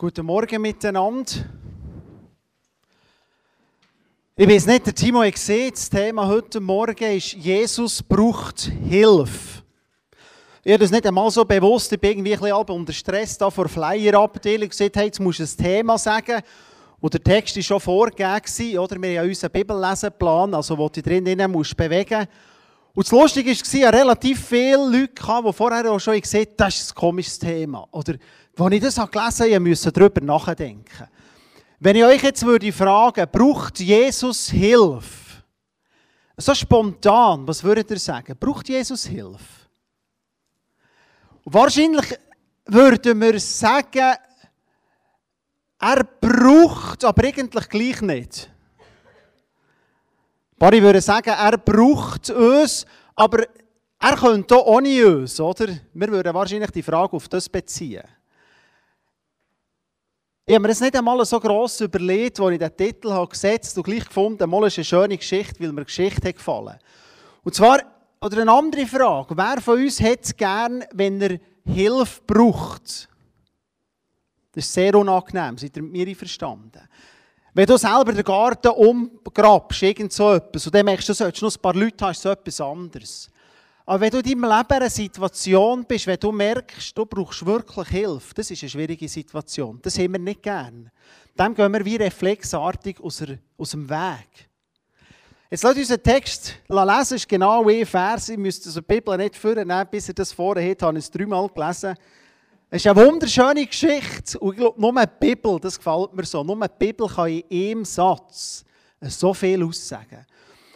Guten Morgen miteinander. Ich weiß nicht, der Timo hat gesehen, das Thema heute Morgen ist, Jesus braucht Hilfe. Ich habe das nicht einmal so bewusst, ich bin irgendwie ein bisschen unter Stress da vor Flyer-Abteilung gesagt, hey, jetzt musst du ein Thema sagen. Und der Text war schon vorgegeben, oder? Wir haben ja unseren Bibellesenplan, also wo du drin musst bewegen Und das Lustige war, es relativ viele Leute, die vorher auch schon gesehen haben, das ist ein komisches Thema. Oder, als ich das gelesen habe, musste ich darüber nachdenken. Wenn ich euch jetzt würde fragen, braucht Jesus Hilfe? So spontan, was würdet ihr sagen? Braucht Jesus Hilfe? Wahrscheinlich würden wir sagen, er braucht, aber eigentlich gleich nicht. Paar würden sagen, er braucht uns, aber er könnte auch ohne uns, oder? Wir würden wahrscheinlich die Frage auf das beziehen. Ich habe mir das nicht einmal so gross überlegt, als ich den Titel habe gesetzt und gleich gefunden, mal ist eine schöne Geschichte, weil mir Geschichte hat gefallen. Und zwar, oder eine andere Frage, wer von uns hat es gern, wenn er Hilfe braucht? Das ist sehr unangenehm, seid ihr mit mir verstanden? Wenn du selber den Garten umgrabst, irgend so etwas, und dann merkst du, du solltest noch ein paar Leute haben, ist so etwas anderes. Aber wenn du in deinem Leben eine Situation bist, wenn du merkst, du brauchst wirklich Hilfe, das ist eine schwierige Situation. Das haben wir nicht gern. Dem gehen wir wie reflexartig aus, dem Weg. Jetzt lasst uns den Text lesen, es ist genau ein Vers. Ich müsste die Bibel nicht führen, bis ihr das vorher habt, habe ich es dreimal gelesen. Es ist eine wunderschöne Geschichte. Und ich glaube, nur die Bibel, das gefällt mir so, nur die Bibel kann in einem Satz so viel aussagen.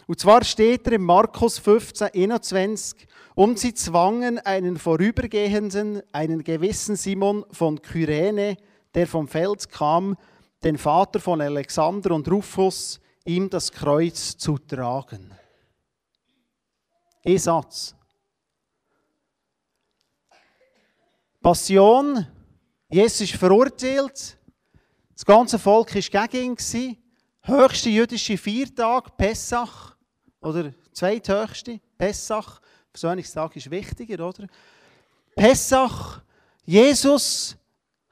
Und zwar steht er in Markus 15, 21, und sie zwangen einen Vorübergehenden, einen gewissen Simon von Kyrene, der vom Feld kam, den Vater von Alexander und Rufus, ihm das Kreuz zu tragen. Ein Satz. Passion, Jesus ist verurteilt, das ganze Volk war gegen ihn, höchste jüdische Viertag, Pessach, oder zweithöchste, Pessach, Versöhnungstag ist wichtiger, oder? Pessach, Jesus,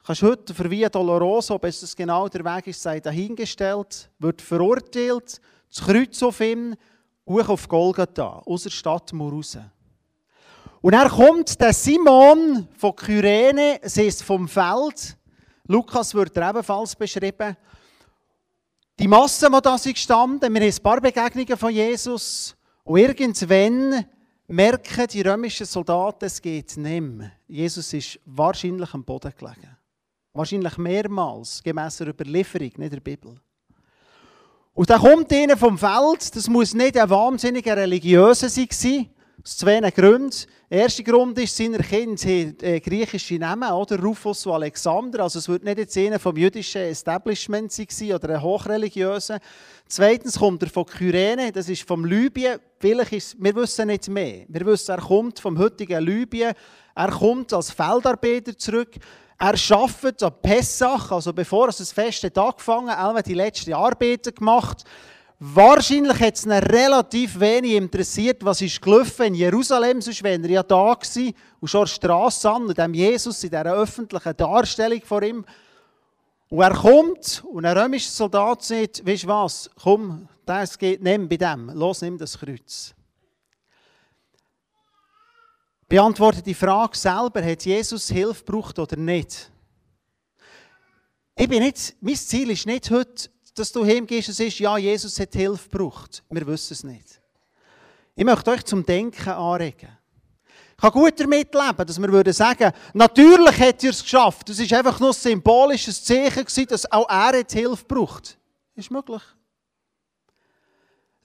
kannst heute für Via Dolorosa, ob es genau der Weg ist, sei dahingestellt, wird verurteilt, das Kreuz auf ihn, hoch auf Golgatha, aus der Stadt raus. Und er kommt der Simon von Kyrene, sie ist vom Feld. Lukas wird er ebenfalls beschrieben. Die Masse, die da sind gestanden, wir haben ein paar Begegnungen von Jesus. Und irgendwann merken die römischen Soldaten, es geht nicht mehr. Jesus ist wahrscheinlich am Boden gelegen. Wahrscheinlich mehrmals, gemäss der Überlieferung, nicht der Bibel. Und dann kommt ihnen vom Feld, das muss nicht ein wahnsinniger Religiöser sein, aus zwei Gründen. Erste Grund ist, seine Kinder haben äh, griechische Namen, oder? Rufus und Alexander. Also es wird nicht jetzt einer vom jüdischen Establishment sein oder ein hochreligiöser. Zweitens kommt er von Kyrene, das ist vom Libyen. Vielleicht ist, wir wissen nicht mehr. Wir wissen, er kommt vom heutigen Libyen. Er kommt als Feldarbeiter zurück. Er arbeitet an Pessach, also bevor es das Fest hat angefangen hat, die letzten Arbeiten gemacht. Wahrscheinlich hat es ihn relativ wenig interessiert, was ist gelaufen in Jerusalem, sonst wäre er ja da gewesen und schon Straße an dem Jesus in dieser öffentlichen Darstellung vor ihm. Und er kommt und ein römischer Soldat sagt, weißt du was, komm, das geht, nimm bei dem, los, nimm das Kreuz. Beantwortet die Frage selber, hat Jesus Hilfe gebraucht oder nicht? Ich bin nicht, mein Ziel ist nicht heute, dass du heimgehst und sagst, ja, Jesus hat Hilfe gebraucht. Wir wissen es nicht. Ich möchte euch zum Denken anregen. Ich kann gut damit leben, dass wir würden sagen, natürlich hat er es geschafft. Es war einfach nur ein symbolisches Zeichen, dass auch er hat Hilfe braucht. Ist möglich.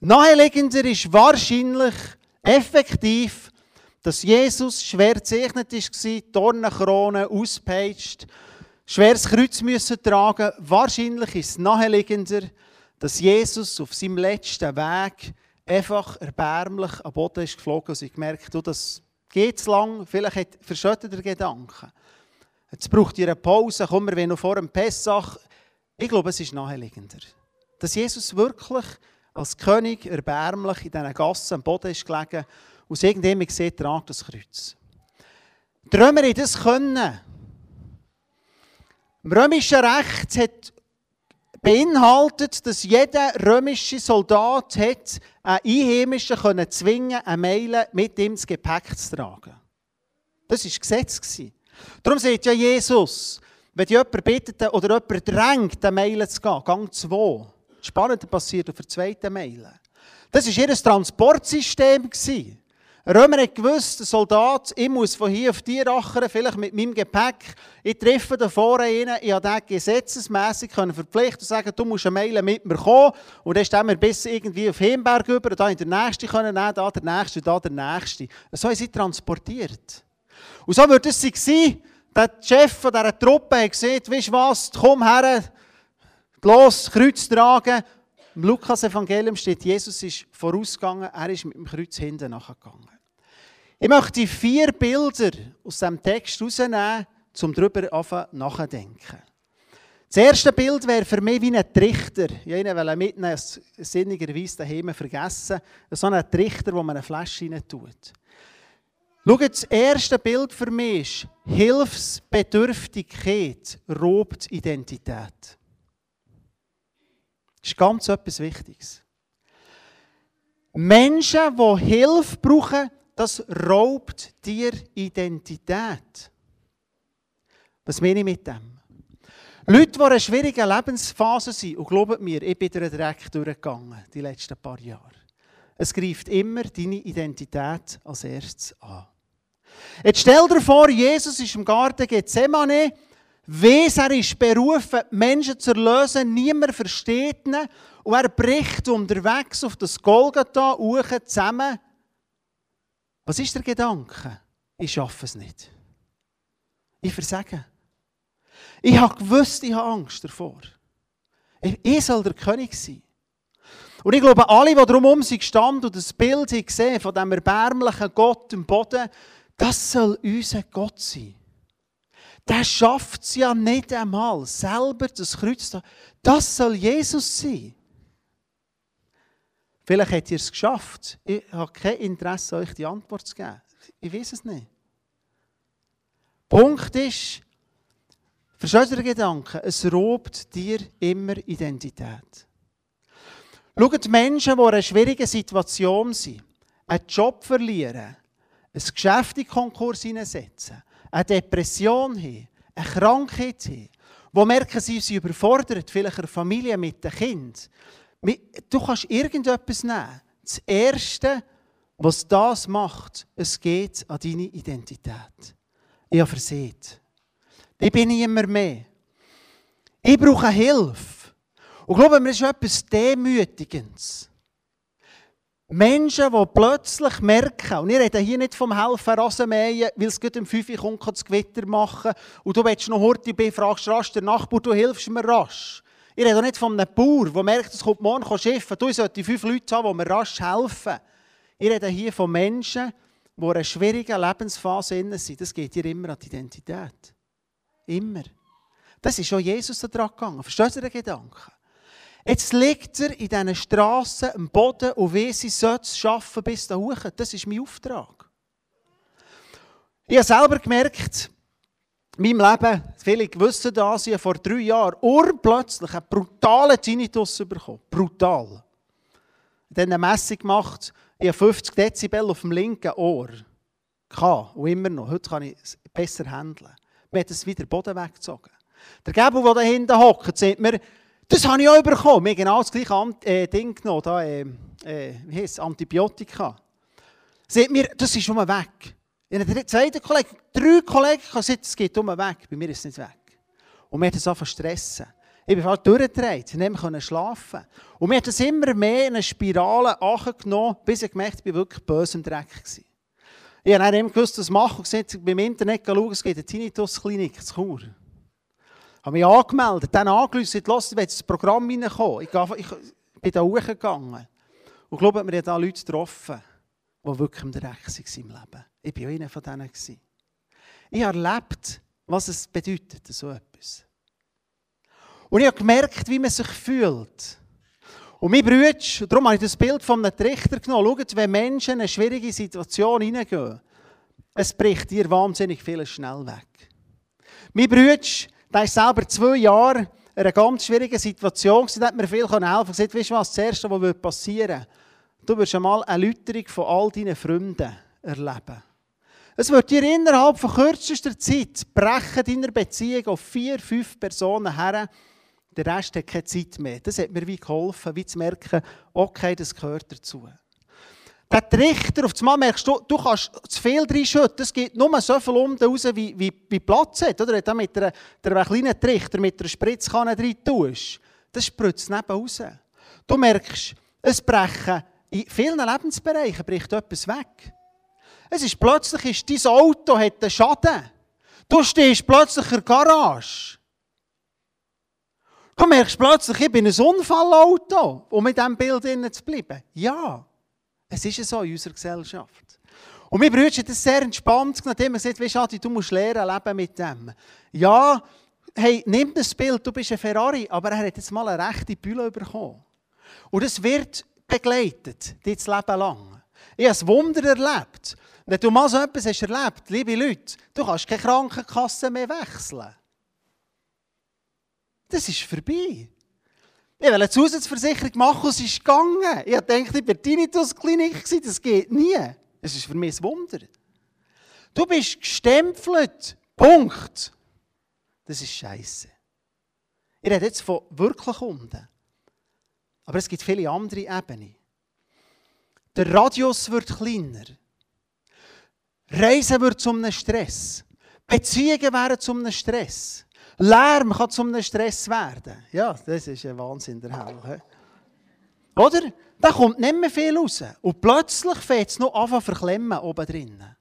Naheliegender ist wahrscheinlich effektiv, dass Jesus schwer gezeichnet war, Dornenkrone auspeitscht, schweres Kreuz müssen tragen. Wahrscheinlich ist es naheliegender, dass Jesus auf seinem letzten Weg einfach erbärmlich am Boden ist geflogen und sich gemerkt, du, das geht zu lang, vielleicht hat verschüttet der Gedanke. Jetzt braucht ihr eine Pause, kommen wir noch vor dem Pessach. Ich glaube, es ist naheliegender. Dass Jesus wirklich als König erbärmlich in diesen Gassen am Boden ist gelegen und es irgendjemand sieht, tragt das Kreuz. Die Römer das können. Im römischen Recht hat beinhaltet, dass jeder römische Soldat hat, einen Einheimischen können zwingen eine Meile mit ihm das Gepäck zu tragen. Das war Gesetz. Darum sagt ja Jesus, wenn jemand bittet oder jemand drängt, eine Meile zu gehen, Gang 2. Das Spannende passiert auf der zweiten Meile. Das war ihr Transportsystem. Römer hat gewusst, der Soldat, ich muss von hier auf die rachern, vielleicht mit meinem Gepäck. Ich treffe da vorne rein, ich habe den gesetzesmässig verpflichtet und sagen, du musst eine Meile mit mir kommen. Und dann stehen wir bis irgendwie auf Himberg über, da in der Nächste können nehmen, da der Nächste, da der Nächste. So haben sie transportiert. Und so würde es sein, der Chef von dieser Truppe hat gesagt, weißt du was, komm her, los, Kreuz tragen. Im Lukas-Evangelium steht, Jesus ist vorausgegangen, er ist mit dem Kreuz hinten nachgegangen. Ich möchte vier Bilder aus diesem Text herausnehmen, um darüber nachzudenken. Das erste Bild wäre für mich wie ein Trichter. Ich wollte mitnehmen, sinnigerweise daheim vergessen. So ein Trichter, wo man eine Flasche rein tut. Schaut, das erste Bild für mich ist, Hilfsbedürftigkeit raubt Identität. Das ist ganz etwas Wichtiges. Menschen, die Hilfe brauchen, das raubt dir Identität. Was meine ich mit dem? Leute, die in einer schwierigen Lebensphase sind, und glaubt mir, ich bin den Dreck durchgegangen, die letzten paar Jahre. Es greift immer deine Identität als erstes an. Jetzt stell dir vor, Jesus ist im Garten Gethsemane, weiss, er ist berufen, Menschen zu erlösen, niemand versteht ihn, und er bricht unterwegs auf das Golgatha zusammen was ist der Gedanke? Ich schaffe es nicht. Ich versage. Ich habe gewusst, ich habe Angst davor. Ich soll der König sein. Und ich glaube, alle, die drumherum sind gestanden und das Bild haben gesehen von diesem erbärmlichen Gott im Boden, das soll unser Gott sein. Der schafft es ja nicht einmal, selber das Kreuz zu Das soll Jesus sein. Vielleicht habt ihr es geschafft. Ich habe kein Interesse, euch die Antwort zu geben. Ich weiß es nicht. Punkt ist, verstehst du den Gedanken? Es raubt dir immer Identität. Schaut Menschen, die in einer schwierigen Situation sind, einen Job verlieren, ein Geschäft in Konkurs hineinsetzen, eine Depression haben, eine Krankheit haben, wo merken sie, sie überfordert, vielleicht eine Familie mit dem Kind, Du kannst irgendetwas nehmen. Das Erste, was das macht, es geht an deine Identität. Ich habe versehen. Ich bin immer mehr. Ich brauche Hilfe. Und glaube mir, ist etwas Demütigendes. Menschen, die plötzlich merken, und ich rede hier nicht vom Helfen Rasenmähen, weil es gerade um 5 Uhr kommt, das Gewitter machen, und du willst noch heute befragst rasch den Nachbar, du hilfst mir rasch. Ich rede nicht von einem Bauer, der merkt, es kommt morgen schiffen. Du solltest fünf Leute haben, die mir rasch helfen. Ich rede hier von Menschen, die in einer schwierigen Lebensphase sind. Das geht dir immer an die Identität. Immer. Das ist schon Jesus da dran gegangen. Verstehst du den Gedanken? Jetzt liegt er in diesen Straßen am Boden und weiss, ich soll es schaffen bis da hoch. Das ist mein Auftrag. Ich habe selber gemerkt, meinem Leben, viele wissen das, ich vor drei Jahren urplötzlich einen brutalen Tinnitus bekommen. Brutal. Dann eine Messung gemacht, ich habe 50 Dezibel auf dem linken Ohr. Kann, und immer noch. Heute kann ich es besser handeln. Mir hat es wieder den Boden weggezogen. Der Gebel, der da hinten hockt, sagt mir, das habe ich auch bekommen. Wir haben genau das gleiche äh, Ding genommen, da, äh, äh, wie heißt es, Antibiotika. Sagt mir, das ist schon mal weg. In der zweiten Kollege, drei Kollegen haben gesagt, es geht um weg. Bei mir ist es nicht weg. Und mir hat angefangen zu stressen. Ich bin fast durchgedreht, ich konnte schlafen. Und mir hat es immer mehr in eine Spirale angenommen, bis ich gemerkt habe, ich war wirklich böse im Dreck. Gewesen. Ich habe dann gewusst, was machen und gesagt, beim Internet schauen, es geht eine Tinnitus-Klinik in Chur. Ich habe mich angemeldet, dann angerufen, los, ich will ins Programm reinkommen. Ich bin da hochgegangen. Und ich glaube, wir haben da Leute getroffen, die wirklich im Dreck waren im Leben. Ich war einer von denen. Ich habe erlebt, was es bedeutet, so etwas. Und ich habe gemerkt, wie man sich fühlt. Und mein Bruder, darum habe ich das Bild von einem Trichter genommen. Schaut, wenn Menschen in eine schwierige Situation hineingehen, es bricht dir wahnsinnig viel schnell weg. Mein Bruder, der ist selber zwei Jahre in einer ganz schwierigen Situation gewesen, hat mir viel helfen können. gesagt, weißt du was, das Erste, was passieren würde, du wirst einmal eine Läuterung von all deinen Freunden erleben. Es wird dir innerhalb von kürzester Zeit brechen deiner Beziehung auf vier, fünf Personen her. Der Rest hat keine Zeit mehr. Das hat mir wie geholfen, wie zu merken, okay, das gehört dazu. Der Trichter, auf einmal merkst du, du kannst zu viel reinschütten. Es geht nur so viel um raus, wie, wie, wie Platz hat. Oder? Wenn du mit einer kleinen Trichter, mit einer Spritzkanne rein tust, das spritzt neben raus. Du merkst, es brechen in vielen Lebensbereichen bricht etwas weg. Es ist plötzlich, ist, dein Auto hat einen Schaden. Du stehst plötzlich in der Garage. Du merkst plötzlich, ich bin ein Unfallauto, um mit diesem Bild zu bleiben. Ja, es ist so in unserer Gesellschaft. Und mein Bruder hat das sehr entspannt genommen, immer gesagt, weißt Adi, du musst lernen, leben mit dem. Ja, hey, nimm das Bild, du bist ein Ferrari, aber er hat jetzt mal eine rechte Bühne bekommen. Und es wird begleitet, das Leben lang. Ich habe ein Wunder erlebt. Wenn du mal so etwas hast erlebt, liebe Leute, du kannst keine Krankenkasse mehr wechseln. Das ist vorbei. Ich wollte eine Zusatzversicherung machen und es ist gegangen. Ich dachte, ich war Tinnitus-Klinik, das geht nie. Es ist für mich ein Wunder. Du bist gestempelt. Punkt. Das ist scheiße. Ich rede jetzt von wirklichen Kunden. Aber es gibt viele andere Ebenen. Der Radius wird kleiner. Reisen wird zu einem Stress. Beziehungen werden zu einem Stress. Lärm kann zu einem Stress werden. Ja, das ist ein Wahnsinn der Hölle. Oder? Da kommt nicht mehr viel raus. Und plötzlich fängt es noch an zu verklemmen oben drinnen.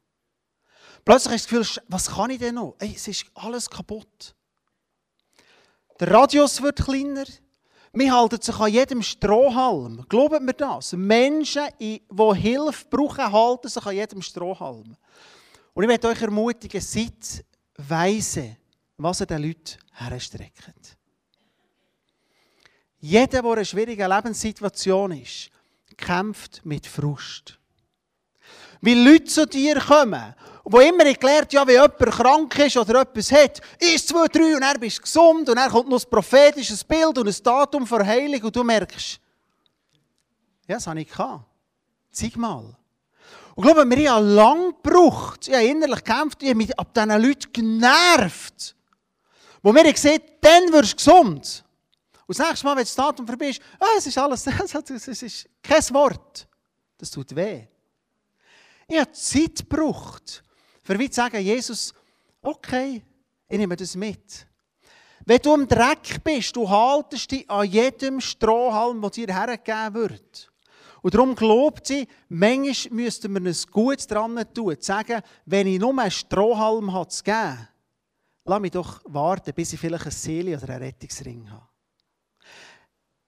Plötzlich hast du das Gefühl, was kann ich denn noch? Ey, es ist alles kaputt. Der Radius wird kleiner. Wir halten sich an jedem Strohhalm. Glaubt mir das? Menschen, die Hilfe brauchen, halten sich an jedem Strohhalm. Und ich möchte euch ermutigen, seid weise, was ihr den Leuten herstreckt. Jeder, der in einer schwierigen Lebenssituation ist, kämpft mit Frust. Weil Leute zu dir kommen, die immer erklärt, ja, wenn jemand krank ist oder etwas hat, ist zwei, drei und er bist gesund und er kommt noch ein prophetisches Bild und ein Datum für Heilung und du merkst, ja, das habe ich gehabt. Zeig mal. Und ich glaube, wir haben lange gebraucht. Ich habe innerlich gekämpft, ich habe mich ab diesen Leuten genervt. Wo mir gesagt dann wirst du gesund. Und das nächste Mal, wenn das Datum vorbei ist, ah, es ist alles, es ist kein Wort. Das tut weh. Ich habe Zeit gebraucht, für wie zu sagen, Jesus, okay, ich nehme das mit. Wenn du im Dreck bist, du haltest dich an jedem Strohhalm, der dir hergegeben wird. Und darum glaubt sie, manchmal müssten wir ein Gutes dran tun, zu sagen, wenn ich nur einen Strohhalm habe zu geben, lass mich doch warten, bis ich vielleicht eine Seele oder einen Rettungsring habe.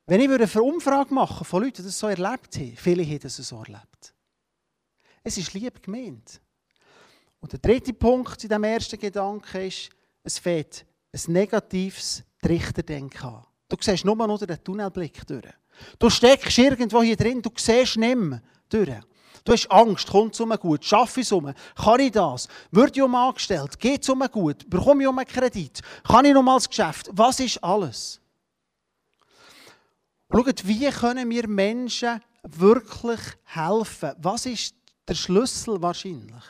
Wenn ich eine Umfrage machen von Leuten, die das so erlebt haben, viele haben das so erlebt. Es ist lieb gemeint. Und der dritte Punkt in diesem ersten Gedanken ist, es fehlt ein negatives Trichterdenken an. Du siehst nur noch den Tunnelblick durch. Du steckst irgendwo hier drin, du siehst nicht mehr durch. Du hast Angst, kommt es um gut, schaffe ich es um, kann ich das, würde ich um angestellt, geht es um gut, bekomme ich um einen Kredit, kann ich noch mal das Geschäft, was ist alles? Schaut, wie können wir Menschen wirklich helfen? Was ist der Schlüssel wahrscheinlich?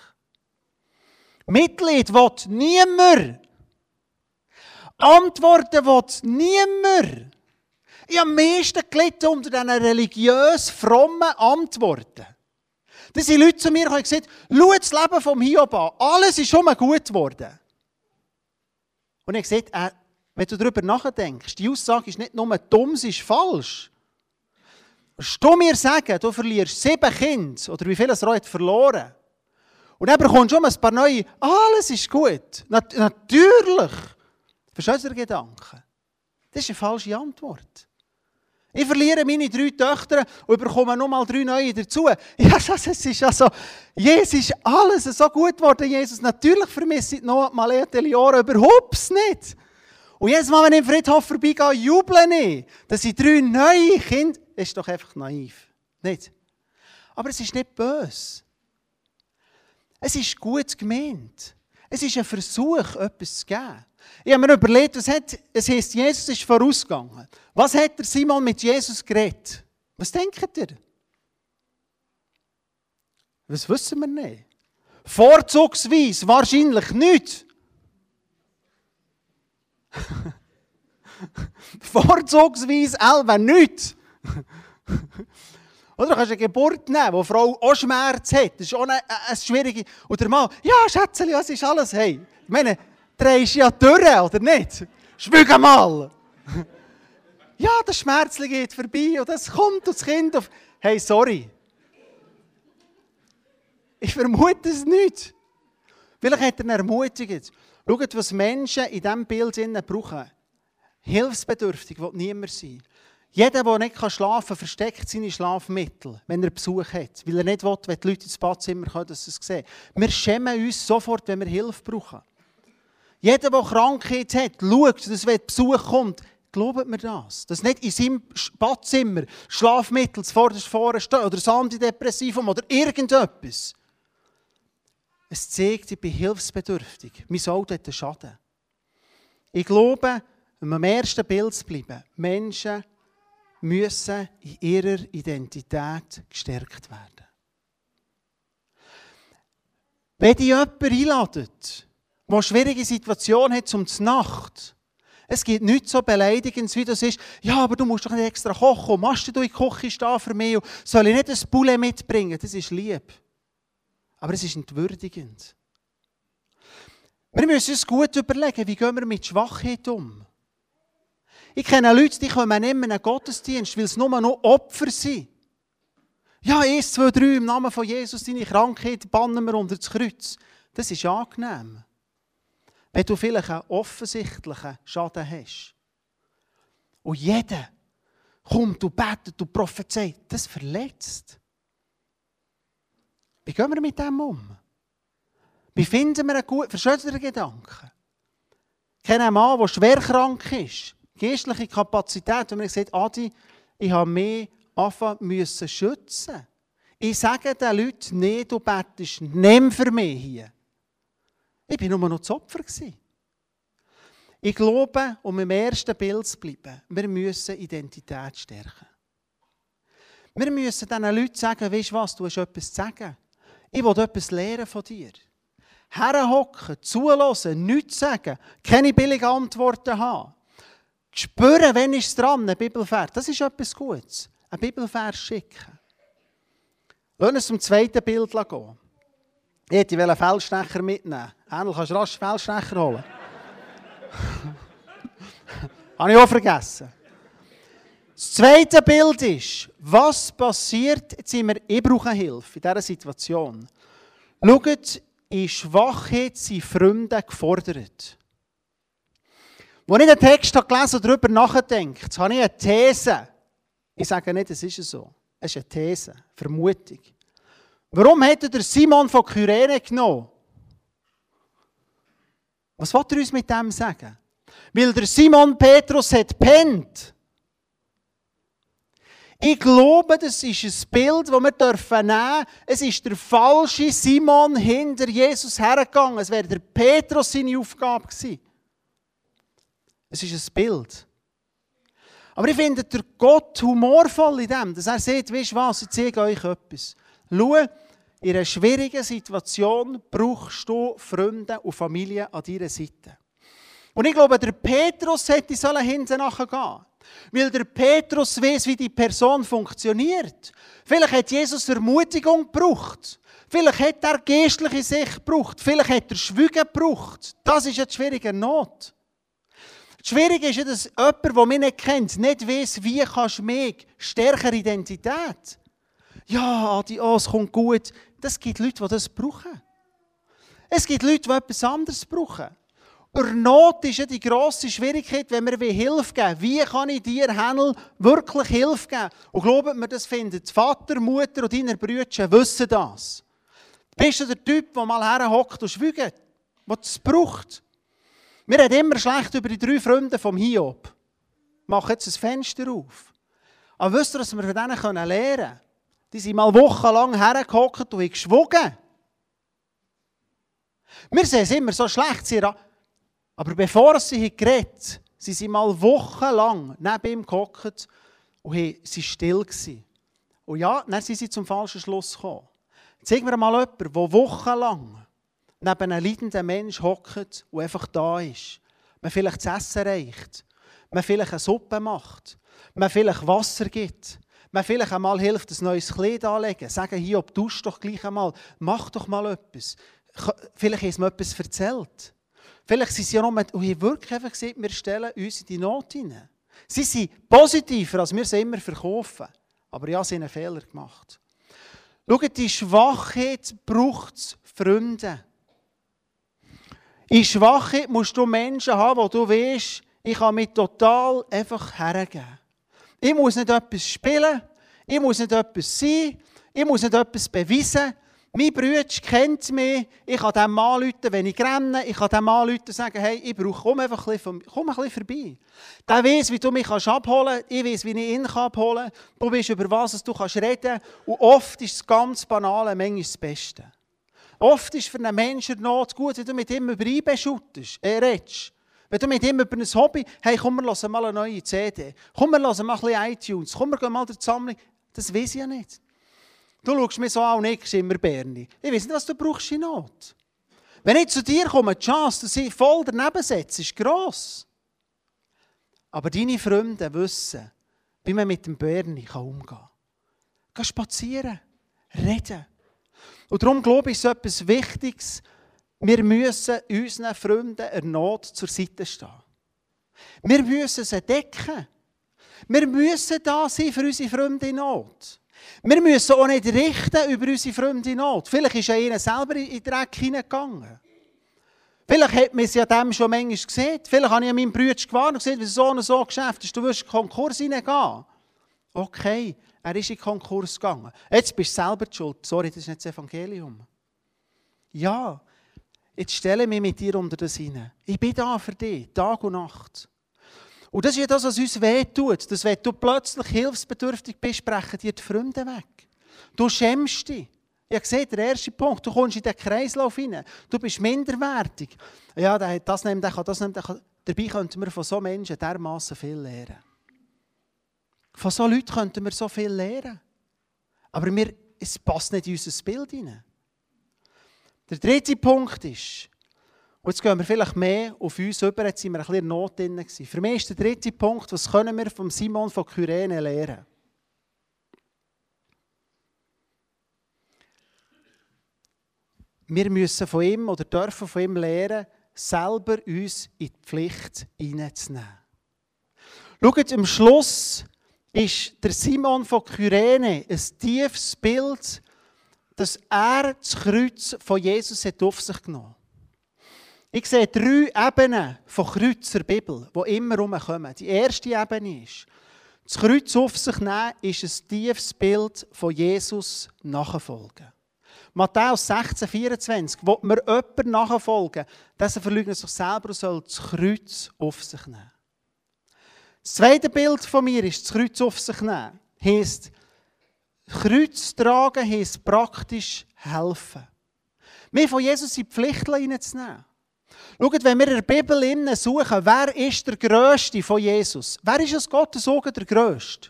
Mitleid will niemand. Antworten will niemand. Ich habe am meisten gelitten unter diesen religiös frommen Antworten. Da sind Leute zu mir und haben gesagt, schau das Leben vom Hiob an. Alles ist schon mal gut geworden. Und ich habe gesagt, äh, wenn du darüber nachdenkst, die Aussage ist nicht nur dumm, sie ist falsch. Willst du mir sagen, du verlierst sieben Kinder, oder wie viele es hat verloren, und dann bekommst du schon ein paar neue, alles ist gut. Nat natürlich. Verstehst du den Gedanken? Das ist eine falsche Antwort. Ich verliere meine drei Töchter und bekomme nochmal drei neue dazu. Ja, das ist also, Jesus ist alles so gut geworden, Jesus. Natürlich vermisse ich noch mal Jahre überhaupt nicht. Und jedes Mal, wenn ich im Friedhof vorbeigehe, juble ich, dass ich drei neue Kinder, ist doch einfach naiv. Nicht? Aber es ist nicht böse. Es ist gut gemeint. Es ist ein Versuch, etwas zu geben. Ich habe mir überlegt, was hat, es heisst, Jesus ist vorausgegangen. Was hat der Simon mit Jesus geredet? Was denkt ihr? Was wissen wir nicht? Vorzugsweise wahrscheinlich nicht. Vorzugsweise elf nicht. Oder du kannst eine Geburt nehmen, wo die Frau auch Schmerz hat. Das ist auch eine, eine schwierige. Und der Mann, ja, Schätzchen, was ist alles? Hey, ich meine, drehst du ja durch, oder nicht? Schwüge mal! ja, das Schmerzli geht vorbei und das kommt und das Kind auf. Hey, sorry. Ich vermute es nicht. Vielleicht hat er eine Ermutigung. Schaut, was Menschen in diesem Bild brauchen. Hilfsbedürftig will niemand sein. Jeder, der nicht schlafen kann, versteckt seine Schlafmittel, wenn er Besuch hat. Weil er nicht will, wenn die Leute ins Badzimmer kommen, dass sie es sehen. Wir schämen uns sofort, wenn wir Hilfe brauchen. Jeder, der Krankheit hat, schaut, dass wenn Besuch kommt, glaubt mir das. Dass nicht in seinem Badzimmer Schlafmittel zuvorderst vorne stehen oder ein Antidepressivum oder irgendetwas. Es zeigt, ich bin hilfsbedürftig. Mein Auto hat einen Schaden. Ich glaube, um am ersten Bild bleiben, Menschen müssen in ihrer Identität gestärkt werden. Wenn dich jemand einladet, der eine schwierige Situation hat zum Nacht, es gibt nichts so beleidigendes, wie das ist, ja, aber du musst doch nicht extra kochen, machst du in die Küche stehen für mich, soll ich nicht ein Poulet mitbringen? Das ist lieb. Aber es ist entwürdigend. Wir müssen uns gut überlegen, wie gehen wir mit Schwachheit um. Ich kenne Leute, die kommen nicht mehr in einen Gottesdienst, weil es nur noch Opfer sind. Ja, 1, 2, 3, im Namen von Jesus, deine Krankheit bannen wir unter das Kreuz. Das ist angenehm. Wenn du vielleicht einen offensichtlichen Schaden hast. Und jeder kommt und betet und prophezeit, das verletzt. Wie gehen wir mit dem um? Wie finden wir einen guten, den Gedanken? Ich kenne einen Mann, der schwer krank ist geistliche Kapazität, wenn man sagt, Adi, ich habe mich anfangen schützen. Ich sage den Leuten, nee, du bettest, nimm für mich hier. Ich war nur noch das Opfer. Ich glaube, um im ersten Bild zu bleiben, wir müssen Identität stärken. Wir müssen diesen Leuten sagen, weißt du was, du hast etwas zu sagen. Ich will etwas lernen von dir. Herhocken, zulassen, nichts sagen, keine billigen Antworten haben. Spüren, wenn ist es dran, ein Bibelvers. Das ist etwas Gutes. Ein Bibelvers schicken. Lass uns zum zweiten Bild gehen. Ich hätte einen Feldstecher mitnehmen. Ähnlich kannst du rasch einen Feldstecher holen. Habe ich auch vergessen. Das zweite Bild ist, was passiert, jetzt sind wir, ich brauche Hilfe in dieser Situation. Schaut, in Schwachheit sind Freunde gefordert. Als ich den Text gelesen und darüber nachdenkt, habe ich eine These. Ich sage nicht, es ist so. Es ist eine These, Vermutung. Warum hat er Simon von Kyrene genommen? Was will er uns mit dem sagen? Weil der Simon Petrus hat pennt. Ich glaube, das ist ein Bild, das wir nehmen dürfen. Es ist der falsche Simon hinter Jesus hergegangen. Es wäre der Petrus seine Aufgabe gewesen. Es ist ein Bild. Aber ich finde der Gott humorvoll in dem, dass er sagt, weißt du was, ich zeige euch etwas. Schau, in einer schwierigen Situation brauchst du Freunde und Familie an deiner Seite. Und ich glaube, der Petrus hätte sollen hinten nachher gehen. Weil der Petrus weiß, wie die Person funktioniert. Vielleicht hat Jesus Ermutigung gebraucht. Vielleicht hat er geistliche Sicht gebraucht. Vielleicht hat er Schwüge gebraucht. Das ist eine schwierige Not. Schwierig ist ja, dass jemand, der mich nicht kennt, nicht weiß, wie kannst du mich stärkere Identität. Ja, Adi, oh, es kommt gut. Das gibt Leute, die das brauchen. Es gibt Leute, die etwas anderes brauchen. Und Not ist ja die grosse Schwierigkeit, wenn wir Hilfe geben Wie kann ich dir, Händel, wirklich Hilfe geben? Und glaubt mir, das findet Vater, Mutter und deine Brüder wissen das. Bist du der Typ, der mal herhockt und schwügt, der es braucht? Wir reden immer schlecht über die drei Freunde vom Hiob. Ich mache jetzt ein Fenster auf. Aber wisst ihr, was wir von denen lernen können? Die sind mal wochenlang hergehockt und haben geschwogen. Wir sehen es immer so schlecht. Aber bevor sie geredet sind sie mal wochenlang neben ihm gehockt und waren still. Gewesen. Und ja, dann sind sie zum falschen Schluss gekommen. Zeig mir mal jemanden, der wochenlang neben einem leidenden Menschen hockt und einfach da ist. Man vielleicht das Essen reicht. Man vielleicht eine Suppe macht. Man vielleicht Wasser gibt. Man vielleicht einmal hilft, ein neues Kleid anlegen. Sagen, hier, ob du doch gleich einmal. Mach doch mal etwas. Vielleicht sie mir etwas erzählt. Vielleicht sind sie ja noch mit, und ich wirklich einfach gesagt, wir stellen uns in die Not hinein. Sie sind positiver, als wir sie immer verkaufen. Aber ja, sie haben einen Fehler gemacht. Schaut, die Schwachheit braucht Freunde. In Schwachheit musst du Menschen haben, wo du weißt, ich kann mich total einfach hergeben. Ich muss nicht etwas spielen, ich muss nicht etwas sein, ich muss nicht etwas beweisen. Mein Bruder kennt mich, ich kann dem Mann rufen, wenn ich renne, ich kann dem Mann rufen und sagen, hey, ich brauche, komm einfach ein bisschen, komm ein bisschen vorbei. Der weiß, wie du mich abholen kannst, ich weiß, wie ich ihn abholen kann, du weißt, über was du kannst reden und oft ist das ganz Banale manchmal das Beste. Oft ist für einen Menschen Not gut, wenn du mit ihm über IB schuttest, äh, redest. Wenn du mit ihm über ein Hobby, hey, komm, wir hören mal eine neue CD. Komm, wir hören mal ein bisschen iTunes. Komm, wir gehen mal durch Sammlung. Das weiß ich ja nicht. Du schaust mir so an und ich immer Berni. Ich weiß nicht, was du brauchst in Not. Wenn ich zu dir komme, die Chance, dass ich voll daneben setze, ist gross. Aber deine Freunde wissen, wie man mit dem Berni umgehen kann. Geh spazieren, reden. Und darum glaube ich, ist etwas Wichtiges, wir müssen unseren Freunden in Not zur Seite stehen. Wir müssen sie decken. Wir müssen da sein für unsere Freunde in Not. Wir müssen auch nicht richten über unsere Freunde in Not. Vielleicht ist ja ihnen selber in den Dreck hineingegangen. Vielleicht hat man es ja dem schon manchmal gesehen. Vielleicht habe ich meinem Bruder gewarnt und gesagt, wenn so und so Geschäft ist, du wirst Konkurs hineingehen. Okay, er ist in Konkurs gegangen. Jetzt bist du selber schuld. Sorry, das ist nicht das Evangelium. Ja, jetzt stelle mich mit dir unter das hinein. Ich bin da für dich, Tag und Nacht. Und das ist ja das, was uns wehtut. Dass wenn du plötzlich hilfsbedürftig bist, brechen dir die Freunde weg. Du schämst dich. Ich habe gesehen, der erste Punkt, du kommst in den Kreislauf hinein. Du bist minderwertig. Ja, der hat das nimmt, der kann das nimmt, der kann. Dabei könnten wir von so Menschen dermaßen viel lernen. Von so Leuten könnten wir so viel lernen. Aber wir, es passt nicht in unser Bild hinein. Der dritte Punkt ist, und jetzt gehen wir vielleicht mehr auf uns über, jetzt sind wir ein bisschen in Not drin. Für mich ist der dritte Punkt, was können wir von Simon von Kyrene lernen? Wir müssen von ihm oder dürfen von ihm lernen, selber uns in die Pflicht hineinzunehmen. Schaut, am Schluss ist der Simon von Kyrene ein tiefes Bild dass er das Kreuz von Jesus hat auf sich genommen hat. Ich sehe drei Ebenen von Kreuzer Bibel, die immer herumkommen. Die erste Ebene ist, das Kreuz auf sich nehmen ist ein tiefes Bild von Jesus nachfolgen. Matthäus 16, 24, wo wir jemandem nachfolgen, dass er verleugnet sich selber und soll das Kreuz auf sich nehmen. Das zweite Bild von mir ist, das Kreuz auf sich nehmen, heisst, Kreuz tragen heisst praktisch helfen. Wir von Jesus in die Pflicht reinzunehmen. Schaut, wenn wir in der Bibel suchen, wer ist der Größte von Jesus? Wer ist aus Gottes Augen der Größte?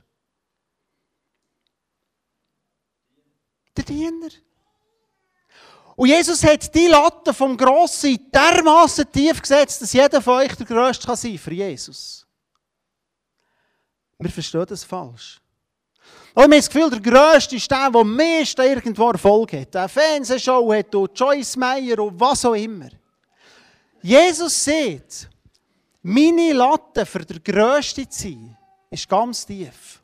Der Diener. Und Jesus hat die Latte vom Grossen dermaßen tief gesetzt, dass jeder von euch der Größte kann sein für Jesus. Wir verstehen das falsch. Und ich habe das Gefühl, der Grösste ist der, der am meisten irgendwo Erfolg hat. Der Fernsehshow hat und Joyce Meyer und was auch immer. Jesus sieht, meine Latte für den Grössten zu sein, ist ganz tief.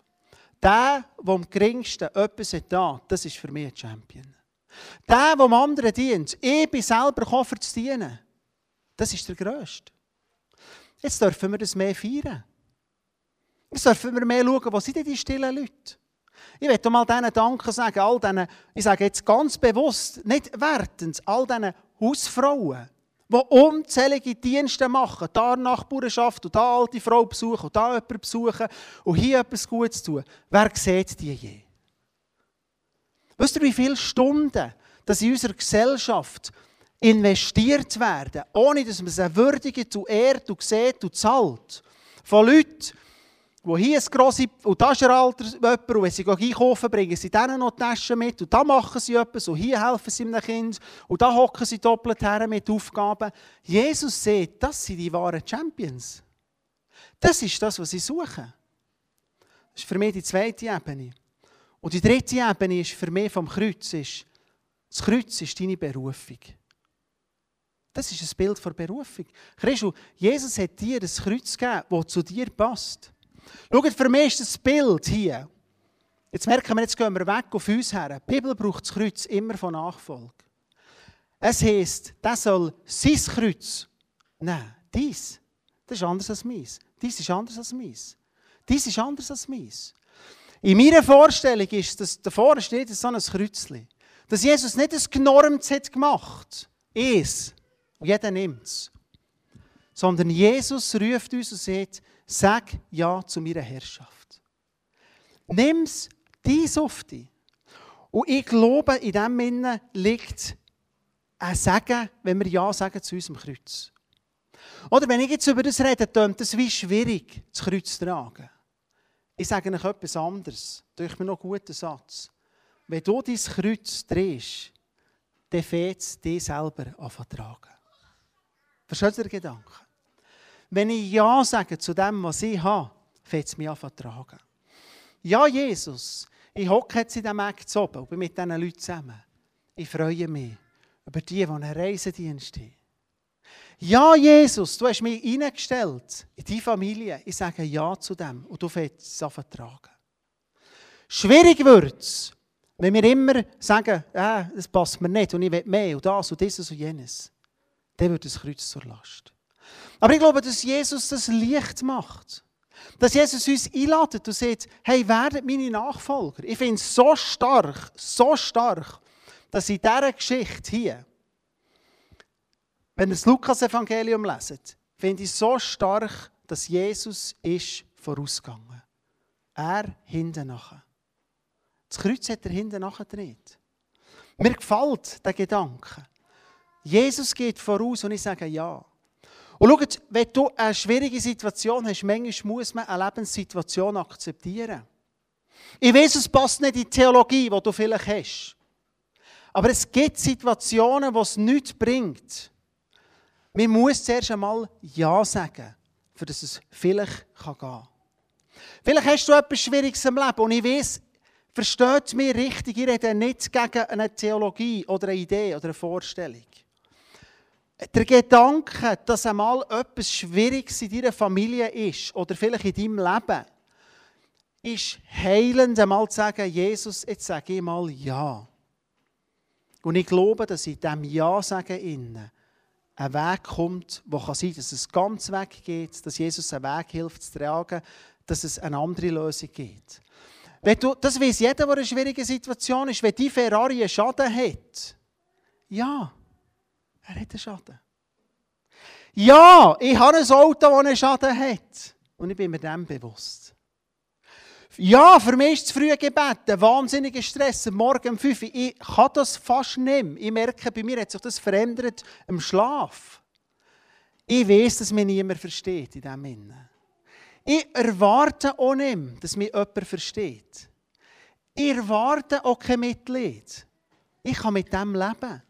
Der, der am geringsten etwas hat, das ist für mich ein Champion. Der, der am anderen dient, ich bin selber für zu dienen, das ist der Grösste. Jetzt dürfen wir das mehr feiern. Jetzt dürfen wir mehr schauen, wo sind denn die stillen Leute? Ich möchte mal diesen Danken sagen, all diesen, ich sage jetzt ganz bewusst, nicht wertend, all diesen Hausfrauen, die unzählige Dienste machen, da Nachbarschaft und da alte Frau besuchen und da jemanden besuchen und hier etwas Gutes tun. Wer sieht die je? Wisst ihr, wie viele Stunden dass in unserer Gesellschaft investiert werden, ohne dass man sie würdigt und ehrt und sieht und zahlt. Von Leuten, die hier ein grosses, und da ist ein alter jemand, und wenn sie einkaufen, bringen sie denen noch Taschen mit, und da machen sie etwas, und hier helfen sie einem Kind, und da hocken sie doppelt her mit Aufgaben. Jesus sieht, das sind die wahren Champions. Das ist das, was sie suchen. Das ist für mich die zweite Ebene. Und die dritte Ebene ist für mich vom Kreuz. Ist, das Kreuz ist deine Berufung. Das ist ein Bild von Berufung. Christus, Jesus hat dir das Kreuz gegeben, das zu dir passt. Schaut, für mich ist das Bild hier. Jetzt merken wir, jetzt gehen wir weg auf uns her. Die Bibel braucht das Kreuz immer von Nachfolge. Es heisst, das soll sein Kreuz nehmen. Dies. Das ist anders als meins. Dies ist anders als meins. Dies ist anders als meins. In meiner Vorstellung ist, dass davor steht so ein Kreuzchen. Dass Jesus nicht ein Genormtes hat gemacht. Es. Jeder nimmt es. Sondern Jesus ruft uns und sagt, sag Ja zu meiner Herrschaft. Nimm es dies auf dich. Und ich glaube, in dem Sinne liegt ein Sagen, wenn wir Ja sagen zu unserem Kreuz. Oder wenn ich jetzt über das rede, tönt es wie schwierig, das Kreuz zu tragen. Ich sage euch etwas anderes. Durch mir noch einen guten Satz. Wenn du dein Kreuz drehst, dann fängt es dich selber an tragen. Versteht ihr den Gedanken? Wenn ich Ja sage zu dem, was ich habe, fängt es mich an zu tragen. Ja, Jesus, ich hocke jetzt in diesem Eck oben und bin mit diesen Leuten zusammen. Ich freue mich über die, die einen Reisedienst haben. Ja, Jesus, du hast mich eingestellt in die Familie. Ich sage Ja zu dem und du fängst es an vertragen. Schwierig wird es, wenn wir immer sagen, äh, das passt mir nicht und ich will mehr und das und dieses und jenes. Dann wird das Kreuz zur Last. Aber ich glaube, dass Jesus das Licht macht. Dass Jesus uns einladet und sagt, hey, werdet meine Nachfolger. Ich finde es so stark, so stark, dass in dieser Geschichte hier, wenn ihr das Lukas-Evangelium leset, finde ich so stark, dass Jesus ist vorausgegangen. Er hinten nachher. Das Kreuz hat er hinten nachher gedreht. Mir gefällt der Gedanke. Jesus geht voraus und ich sage ja. Und schaut, wenn du eine schwierige Situation hast, manchmal muss man eine Lebenssituation akzeptieren. Ich weiß, es passt nicht in die Theologie, die du vielleicht hast. Aber es gibt Situationen, wo es nichts bringt, man muss zuerst einmal Ja sagen, für dass es vielleicht gehen kann. Vielleicht hast du etwas Schwieriges im Leben und ich weiß, versteht mich richtig, ich rede nicht gegen eine Theologie oder eine Idee oder eine Vorstellung. Der Gedanke, dass einmal etwas Schwieriges in deiner Familie ist oder vielleicht in deinem Leben, ist heilend, einmal zu sagen, Jesus, jetzt sage ich mal Ja. Und ich glaube, dass in diesem Ja sagen innen ein Weg kommt, wo kann sein, dass es ganz weggeht, dass Jesus einen Weg hilft zu tragen, dass es eine andere Lösung gibt. Wenn du, das weiß jeder, der in einer schwierigen Situation ist, wenn die Ferrari einen Schaden hat. Ja, er hat einen Schaden. Ja, ich habe ein Auto, das einen Schaden hat. Und ich bin mir dem bewusst. Ja, für mich ist das frühe Gebet ein wahnsinniger Stress. Morgen um 5 Uhr. Ich kann das fast nicht. Ich merke, bei mir hat sich das verändert im Schlaf. Ich weiß, dass mich niemand versteht in diesem Sinne. Ich erwarte auch nicht dass mich jemand versteht. Ich erwarte auch kein Mitleid. Ich kann mit dem leben.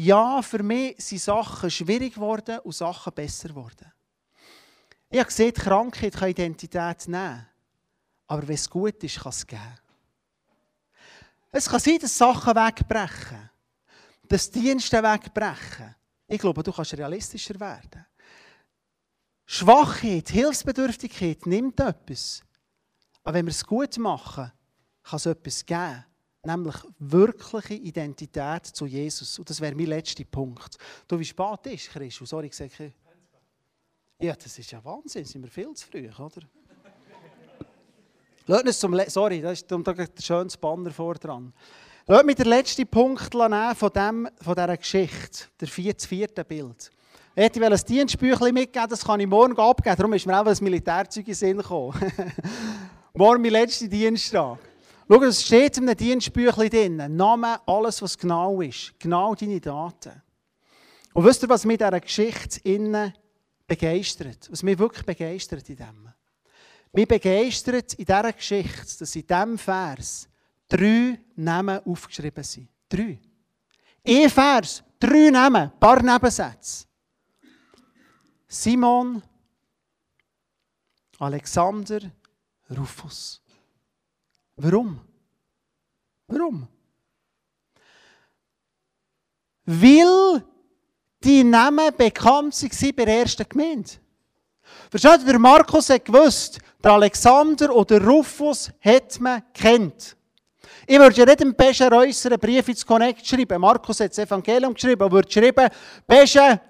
Ja, für mich sind Sachen schwierig geworden und Sachen besser geworden. Ich habe gesehen, Krankheit kann Identität nehmen. Aber wenn es gut ist, kann es geben. Es kann sein, dass Sachen wegbrechen. Dass Dienste wegbrechen. Ich glaube, du kannst realistischer werden. Schwachheit, Hilfsbedürftigkeit nimmt etwas. Aber wenn wir es gut machen, kann es etwas geben. Nämlich wirkliche Identität zu Jesus. Und das wäre mein letzter Punkt. Du, wie spät ist, Christus? Sorry, ich sage. Ja, das ist ja Wahnsinn. Sind wir viel zu früh, oder? Uns zum Sorry, da ist ein schönes Banner vor dran. Lass mich den letzten Punkt von, dem, von dieser Geschichte, der vierte, vierte Bild. Ich hätte ein Dienstbüchlein mitgeben, das kann ich morgen abgeben. Darum ist mir auch ein Militärzeug in Sinn gekommen. morgen mein letzter Dienstag. Schau, es steht in einem Dienstbüchlein drin. Name, alles, was genau ist. Genau deine Daten. Und wisst ihr, was mich in dieser Geschichte innen begeistert? Was mich wirklich begeistert in dem? Mich begeistert in dieser Geschichte, dass in diesem Vers drei Namen aufgeschrieben sind. Drei. Ein Vers, drei Namen, ein paar Nebensätze. Simon, Alexander, Rufus. Warum? Warum? Weil die Namen bekannt waren bei der ersten Gemeinde. Versteht ihr, Markus hat gewusst, der Alexander oder Rufus hat man kennt. Ich würde ja nicht dem Pesche Reusser einen Brief ins Connect schreiben. Markus hat das Evangelium geschrieben und würde schreiben, Pesche,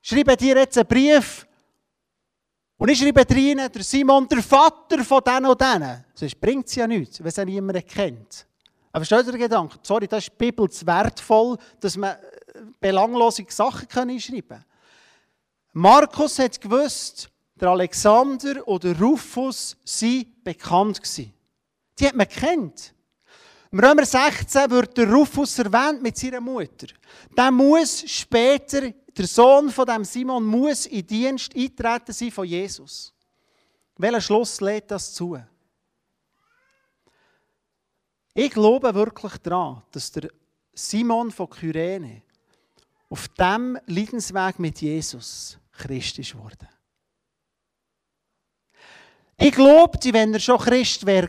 schreibe dir jetzt einen Brief. Und ich schreibe rein, der Simon, der Vater von denen und denen. Sonst bringt es ja nichts, wenn es ja niemand kennt. Aber versteht ihr den Gedanken? Sorry, das ist Bibel wertvoll, dass man belanglose Sachen einschreiben kann. Markus hat gewusst, der Alexander oder Rufus sind bekannt gewesen. Die hat man kennt. Im Römer 16 wird der Rufus erwähnt mit seiner Mutter. Der muss später, der Sohn von dem Simon, muss in Dienst eintreten sein von Jesus. Welcher Schluss lädt das zu? Ich glaube wirklich daran, dass der Simon von Kyrene auf dem Leidensweg mit Jesus Christ ist worden. Ich glaube, wenn er schon Christ wäre,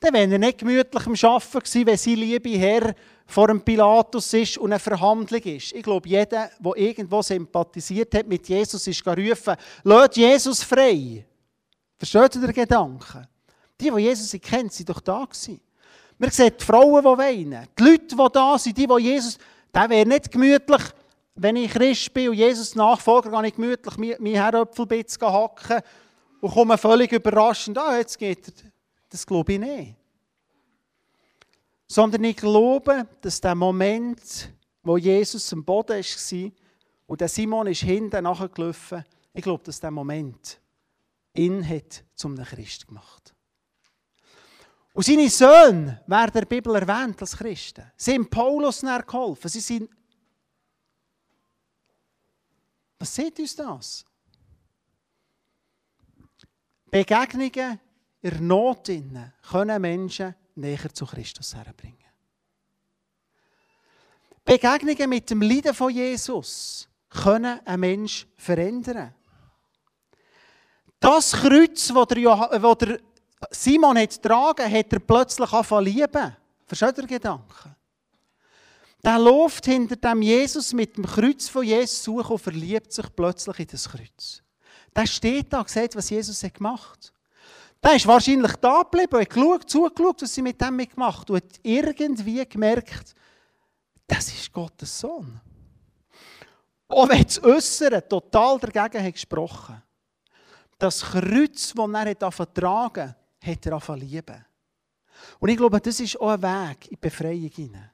dann wäre er nicht gemütlich am Arbeiten gewesen, wenn sein liebe Herr vor dem Pilatus ist und eine Verhandlung ist. Ich glaube, jeder, der irgendwo sympathisiert hat mit Jesus, ist gerufen, lasst Jesus frei. Versteht ihr den Gedanken? Die, die Jesus kennt, sind doch da gewesen. Man sieht die Frauen, die weinen, die Leute, die da sind, die, die Jesus... Der wäre nicht gemütlich, wenn ich Christ bin und Jesus Nachfolger, gehe ich gemütlich mein Herdöpfelbitz hacken und komme völlig überraschend, ah, jetzt geht er. Das glaube ich nicht. Sondern ich glaube, dass der Moment, wo Jesus am Boden war und der Simon ist hinten nachgelaufen, ich glaube, dass der Moment ihn hat zum Christ gemacht. Und seine Söhne werden der Bibel erwähnt als Christen. Sie haben Paulus geholfen. Sie sind Was sieht uns das? Begegnungen in Not können Menschen näher zu Christus herbringen. Begegnungen mit dem Leiden von Jesus können einen Menschen verändern. Das Kreuz, das Simon hat tragen, hat er plötzlich angefangen lieben. Versteht ihr Gedanken? Der läuft hinter dem Jesus mit dem Kreuz von Jesus suchen und verliebt sich plötzlich in das Kreuz. Der steht da und sieht, was Jesus gemacht hat. Der ist wahrscheinlich da geblieben, hat geschaut, zugeschaut, was sie mit dem gemacht haben und hat irgendwie gemerkt, das ist Gottes Sohn. Auch wenn das Äußere total dagegen hat gesprochen Das Kreuz, das er vertragen hat, hat er angefangen lieben. Und ich glaube, das ist auch ein Weg in die Befreiung hinein.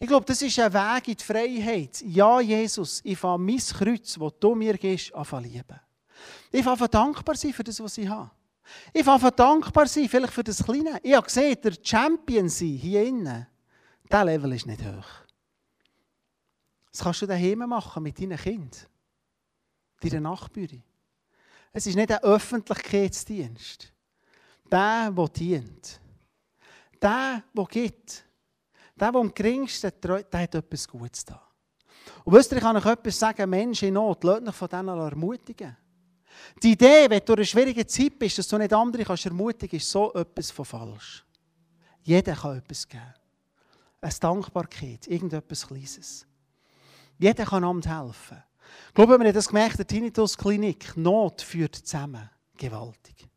Ich glaube, das ist ein Weg in die Freiheit. Ja, Jesus, ich fange mein Kreuz, das du mir gibst, an lieben. Ich fange dankbar sein für das, was ich habe. Ich fange dankbar sein, vielleicht für das Kleine. Ich habe gesehen, der Champion sein hier innen, dieser Level ist nicht hoch. Das kannst du daheim machen mit deinen Kindern, deiner Nachbarin. Es ist nicht ein Öffentlichkeitsdienst. Der, der dient. Der, der gibt. Der, der am geringsten treut, der hat etwas Gutes da. Und wisst ihr, ich kann euch etwas sagen, Menschen in Not, lasst euch von denen ermutigen. Die Idee, wenn du in einer schwierigen Zeit bist, dass du nicht andere kannst ermutigen, ist so etwas von falsch. Jeder kann etwas geben. Eine Dankbarkeit, irgendetwas Kleines. Jeder kann Amt helfen. Ich glaube, wir haben das gemerkt, der Tinnitus-Klinik, Not führt zusammen. Gewaltig.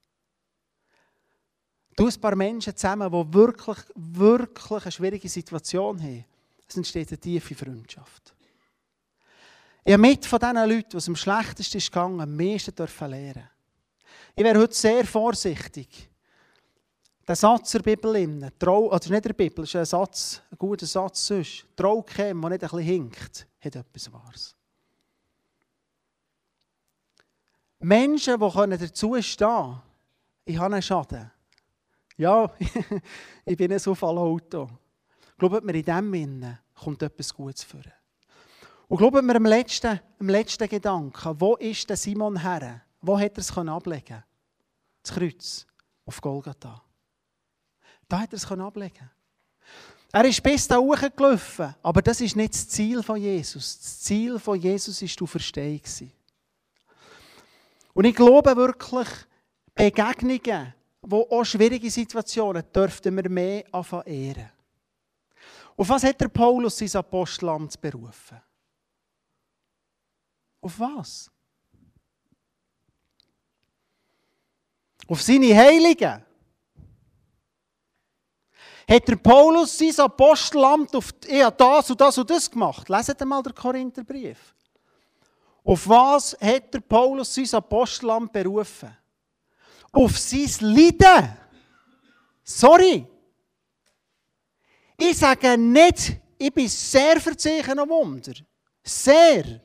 Du ein paar Menschen zusammen, die wirklich, wirklich eine schwierige Situation haben. Es entsteht eine tiefe Freundschaft. Ich habe mit von diesen Leuten, die es am schlechtesten ist gegangen, am meisten dürfen. Ich wäre heute sehr vorsichtig. Der Satz der Bibel, Trau, also nicht der Bibel, ist ein Satz, ein guter Satz sonst. Trau käme, der nicht ein bisschen hinkt, hat etwas Wahres. Menschen, die dazu stehen können, ich habe einen Schaden. Ja, ich bin ein Auto. Ich glaube, mir in dem Innen kommt etwas Gutes vor. Und glauben wir am letzten, am letzten Gedanken, wo ist der Simon her? Wo hat er es ablegen Das Kreuz auf Golgatha. Da hat er es ablegen Er ist bis da hochgelaufen, aber das ist nicht das Ziel von Jesus. Das Ziel von Jesus ist du Verstehen. Und ich glaube wirklich, Begegnungen, wo auch schwierige Situationen, dürften wir mehr anfangen ehren. Auf was hat der Paulus sein Apostelamt berufen? Auf was? Auf seine Heiligen. Hat der Paulus sein Apostelamt auf ja, das und das und das gemacht? Leset mal den Korintherbrief. Auf was hat der Paulus sein Apostelamt berufen? Auf sein Leiden. Sorry. Ich sage nicht, ich bin sehr verzichtet am Wunder. Sehr.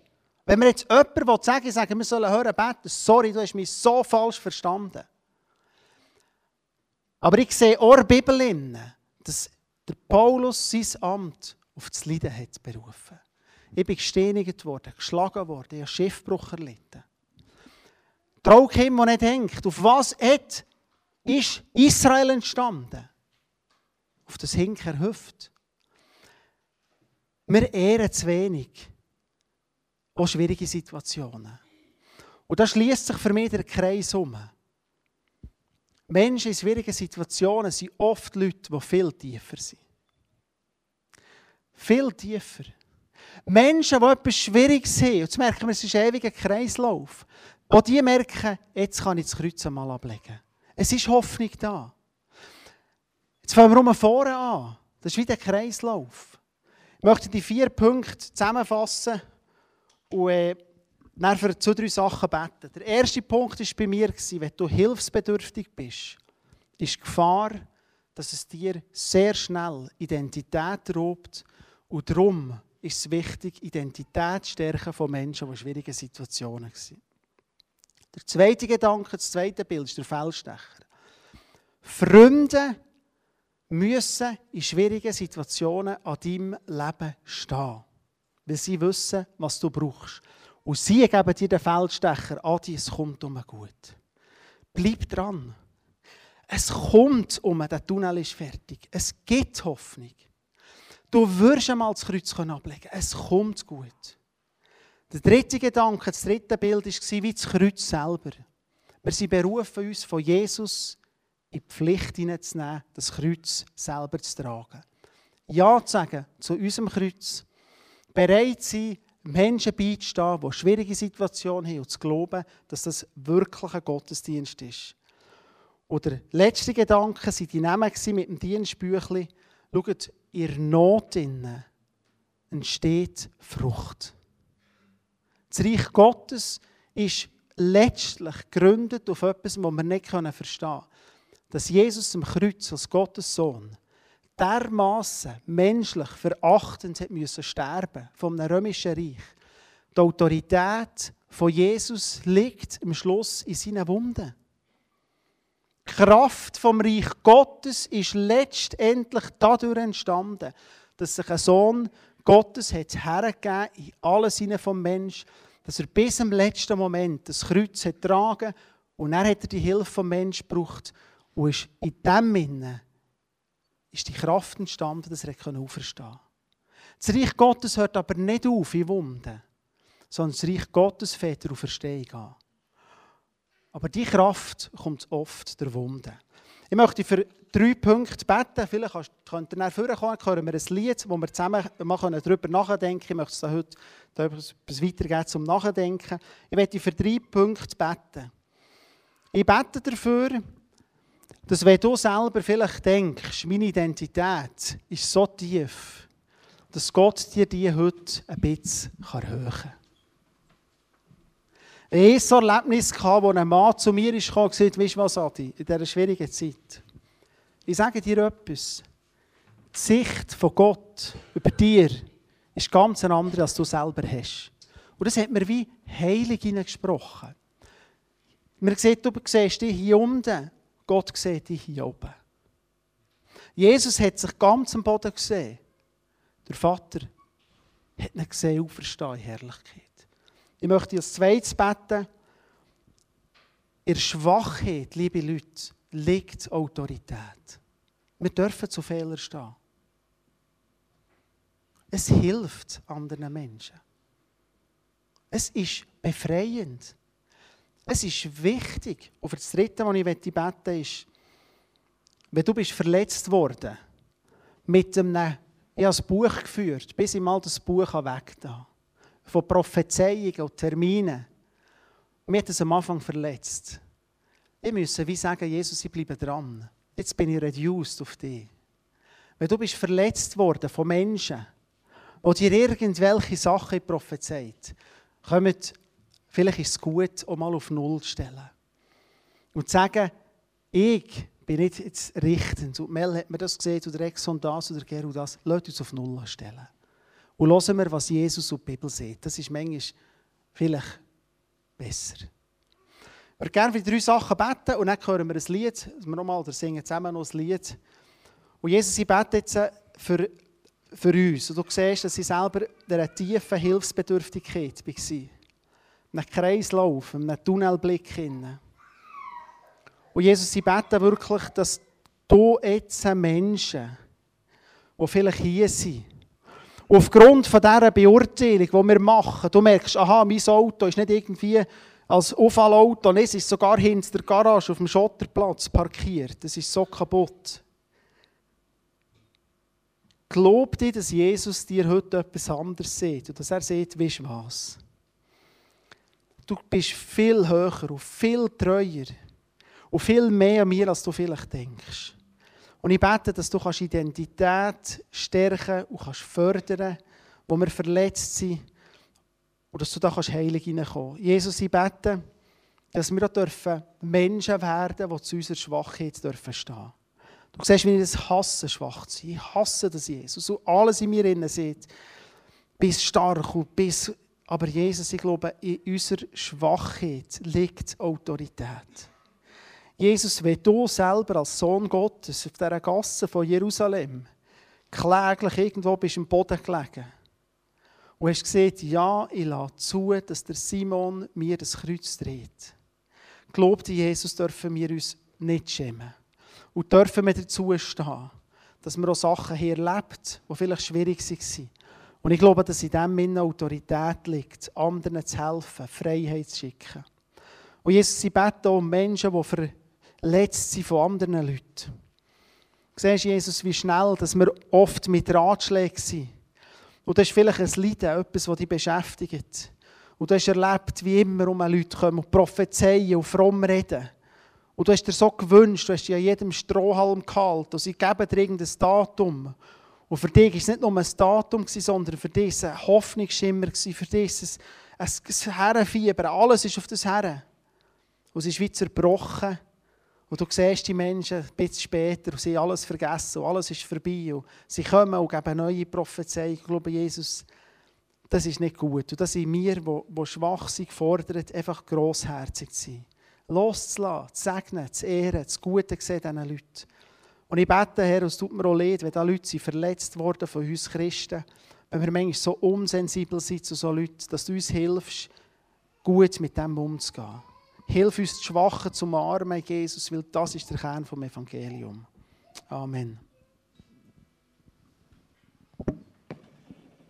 Wenn mir jetzt jemand sagen sagen, wir sollen hören beten, sorry, du hast mich so falsch verstanden. Aber ich sehe auch in der Bibel, dass der Paulus sein Amt auf das Leiden hat berufen. Ich bin gesteinigt worden, geschlagen worden, ich habe Schiffbruch erlitten. Trau ihm, der nicht hängt. Auf was hat, ist Israel entstanden? Auf das Hinker Hüft. Wir ehren zu wenig auch schwierige Situationen. Und da schließt sich für mich der Kreis um. Menschen in schwierigen Situationen sind oft Leute, die viel tiefer sind. Viel tiefer. Menschen, die etwas Schwieriges haben, und jetzt merken wir, es ist ein ewiger Kreislauf, auch die merken, jetzt kann ich das Kreuz einmal ablegen. Es ist Hoffnung da. Jetzt fangen wir um vorne an. Das ist wie der Kreislauf. Ich möchte die vier Punkte zusammenfassen und äh, dann für zwei, drei Sachen beten. Der erste Punkt war bei mir, wenn du hilfsbedürftig bist, ist die Gefahr, dass es dir sehr schnell Identität raubt. Und darum ist es wichtig, Identität zu stärken von Menschen, die in schwierigen Situationen waren. Der zweite Gedanke, das zweite Bild ist der Feldstecher. Freunde müssen in schwierigen Situationen an deinem Leben stehen weil sie wissen, was du brauchst. Und sie geben dir den Feldstecher, Adi, es kommt um gut. Bleib dran. Es kommt um, der Tunnel ist fertig. Es gibt Hoffnung. Du wirst einmal das Kreuz ablegen Es kommt gut. Der dritte Gedanke, das dritte Bild war wie das Kreuz selber. Wir sind berufen, uns von Jesus in die Pflicht hineinzunehmen, das Kreuz selber zu tragen. Ja zu sagen zu unserem Kreuz bereit sein, Menschen beizustehen, die schwierige Situationen haben und zu glauben, dass das wirklich ein Gottesdienst ist. Oder der letzte Gedanke waren die Namen mit dem Dienstbüchlein. Schaut, in Not entsteht Frucht. Das Reich Gottes ist letztlich gegründet auf etwas, was wir nicht verstehen können. Dass Jesus am Kreuz als Gottes Sohn dermaßen menschlich verachtend hat müssen sterben vom römischen Reich. Die Autorität von Jesus liegt im Schluss in seinen Wunden. Die Kraft vom Reich Gottes ist letztendlich dadurch entstanden, dass sich ein Sohn Gottes hat hergegeben in alle Sinne vom Mensch, dass er bis zum letzten Moment das Kreuz hat tragen und dann hat er die Hilfe vom Mensch gebraucht und ist in dem Sinne ist die Kraft entstanden, dass er auferstehen konnte. Das Reich Gottes hört aber nicht auf in Wunden, sondern das Reich Gottes fährt auf Verstehung an. Aber die Kraft kommt oft der Wunde. Ich möchte für drei Punkte beten. Vielleicht könnt ihr nach vorne kommen, hören wir ein Lied, wo wir zusammen darüber nachdenken können. Ich möchte es heute etwas weitergeben zum Nachdenken. Ich möchte für drei Punkte beten. Ich bete dafür, dass wenn du selber vielleicht denkst, meine Identität ist so tief, dass Gott dir die heute ein bisschen erhöhen kann. Ich hatte ein Erlebnis, wo ein Mann zu mir kam und gesagt weißt du was, Adi, in dieser schwierigen Zeit. Ich sage dir etwas. Die Sicht von Gott über dir ist ganz eine andere, als du selber hast. Und das hat mir wie heilig gesprochen. Man sieht, du siehst dich hier unten Gott sieht dich hier oben. Jesus hat sich ganz am Boden gesehen. Der Vater. hat ihn gesehen auferstehen in Herrlichkeit. Ich möchte als zweites beten, in Schwachheit, liebe Leute, liegt Autorität. Wir dürfen zu Fehlern stehen. Es hilft anderen Menschen. Es ist befreiend. Es ist wichtig. Und für das Dritte, was ich beten möchte, ist, wenn du bist verletzt worden, mit einem, ich habe ein Buch geführt, bis ich mal das Buch weg da von Prophezeiungen und Terminen. Mir hat es am Anfang verletzt. Ich müsse wie sagen, Jesus, ich bleibe dran. Jetzt bin ich reduced auf dich. Wenn du bist verletzt worden von Menschen, die dir irgendwelche Sachen prophezeit, kommen, vielleicht ist es gut, um mal auf Null zu stellen. Und zu sagen, ich bin nicht jetzt richtend. Und Mel hat mir das gesehen, oder Exxon das, oder Geru das. Lass uns auf Null stellen. Und hören wir, was Jesus und die Bibel sieht. Das ist manchmal vielleicht besser. Ich würde gerne für drei Sachen beten und dann hören wir ein Lied, wir nochmal oder singen zusammen noch ein Lied. Und Jesus, ich bete jetzt für, für uns. Und du siehst, dass ich selber in einer tiefen Hilfsbedürftigkeit war. In einem Kreislauf, in einem Tunnelblick. Hinein. Und Jesus, ich bete wirklich, dass du jetzt Menschen, die vielleicht hier sind, aufgrund von dieser Beurteilung, die wir machen, du merkst, aha, mein Auto ist nicht irgendwie als Unfallauto, es ist sogar hinter der Garage auf dem Schotterplatz parkiert. Das ist so kaputt. Glaub dir, dass Jesus dir heute etwas anderes sieht und dass er sieht, weißt du was. Du bist viel höher und viel treuer und viel mehr an mir, als du vielleicht denkst. Und ich bete, dass du Identität stärken und kannst fördern wo wir verletzt sind. Und dass du da kannst heilig hineinkommen kannst. Jesus, ich bete, dass wir auch dürfen Menschen werden, die zu unserer Schwachheit dürfen stehen Du siehst, wie ich das hasse, schwach zu sein. Ich hasse das, Jesus. Und alles in mir innen sieht, bist stark und bist... Aber Jesus, ich glaube, in unserer Schwachheit liegt Autorität. Jesus, wenn du selber als Sohn Gottes auf dieser Gasse von Jerusalem kläglich irgendwo bist im Boden gelegen und hast gesagt, ja, ich lasse zu, dass der Simon mir das Kreuz dreht. Glaubte Jesus, dürfen wir uns nicht schämen. Und dürfen wir dazu stehen, dass wir auch Sachen hier erlebt, die vielleicht schwierig waren. Und ich glaube, dass in dem in Autorität liegt, anderen zu helfen, Freiheit zu schicken. Und Jesus, sie beten um Menschen, die verletzt sind von anderen Leuten. Du siehst, Jesus, wie schnell dass wir oft mit Ratschlägen sind. Und das ist vielleicht ein Leiden, etwas, das dich beschäftigt. Und du hast erlebt, wie immer um Leute kommen und prophezeien und fromm reden. Und du hast dir so gewünscht, du hast dich an jedem Strohhalm gehalten und sie geben dir irgendein Datum. Und für dich war es nicht nur ein Datum, sondern für dich ein Hoffnungsschimmer, für dich ein, ein Herrenfieber. Alles ist auf das Herren. Und es ist wie zerbrochen. Und du siehst die Menschen ein bisschen später und sie haben alles vergessen und alles ist vorbei. Und sie kommen und geben neue Prophezeiungen. Ich glaube, Jesus, das ist nicht gut. Und das sind wir, die schwach sind, gefordert, einfach grossherzig zu sein. Loszulassen, zu segnen, zu ehren, zu Gute sehen diesen Leuten. Und ich bete, Herr, es tut mir auch leid, wenn da Leute sind verletzt worden von uns Christen, wenn wir manchmal so unsensibel sind zu so Leuten, dass du uns hilfst, gut mit dem umzugehen. Hilf uns, die Schwachen zu umarmen, Jesus, weil das ist der Kern vom Evangelium. Amen.